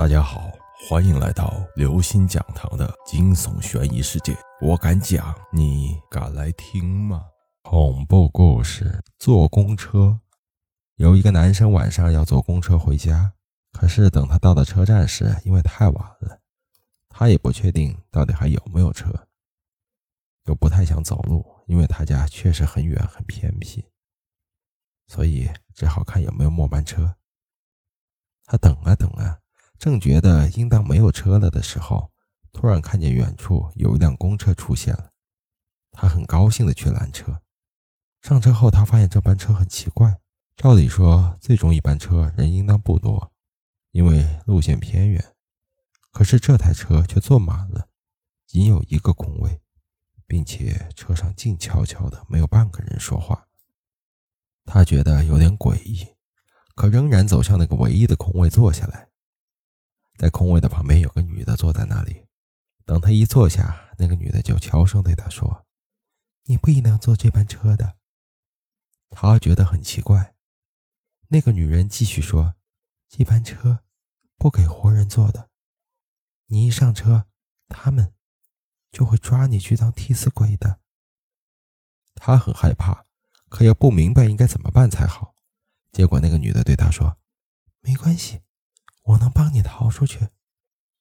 大家好，欢迎来到刘星讲堂的惊悚悬疑世界。我敢讲，你敢来听吗？恐怖故事：坐公车。有一个男生晚上要坐公车回家，可是等他到了车站时，因为太晚了，他也不确定到底还有没有车，又不太想走路，因为他家确实很远很偏僻，所以只好看有没有末班车。他等啊等啊。正觉得应当没有车了的时候，突然看见远处有一辆公车出现了。他很高兴的去拦车。上车后，他发现这班车很奇怪。照理说，这种一班车人应当不多，因为路线偏远。可是这台车却坐满了，仅有一个空位，并且车上静悄悄的，没有半个人说话。他觉得有点诡异，可仍然走向那个唯一的空位坐下来。在空位的旁边有个女的坐在那里，等他一坐下，那个女的就悄声对他说：“你不应当坐这班车的。”他觉得很奇怪。那个女人继续说：“这班车不给活人坐的，你一上车，他们就会抓你去当替死鬼的。”他很害怕，可又不明白应该怎么办才好。结果那个女的对他说：“没关系。”我能帮你逃出去，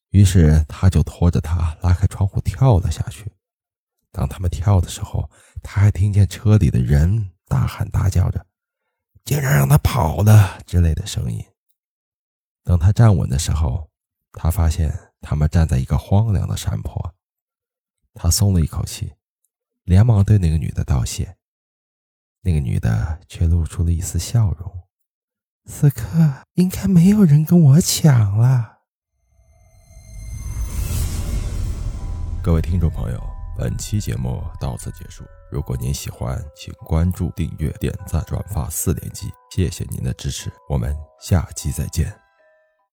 于是他就拖着他拉开窗户跳了下去。当他们跳的时候，他还听见车里的人大喊大叫着“竟然让他跑了”之类的声音。等他站稳的时候，他发现他们站在一个荒凉的山坡，他松了一口气，连忙对那个女的道谢。那个女的却露出了一丝笑容。此刻应该没有人跟我抢了。各位听众朋友，本期节目到此结束。如果您喜欢，请关注、订阅、点赞、转发四连击，谢谢您的支持。我们下期再见。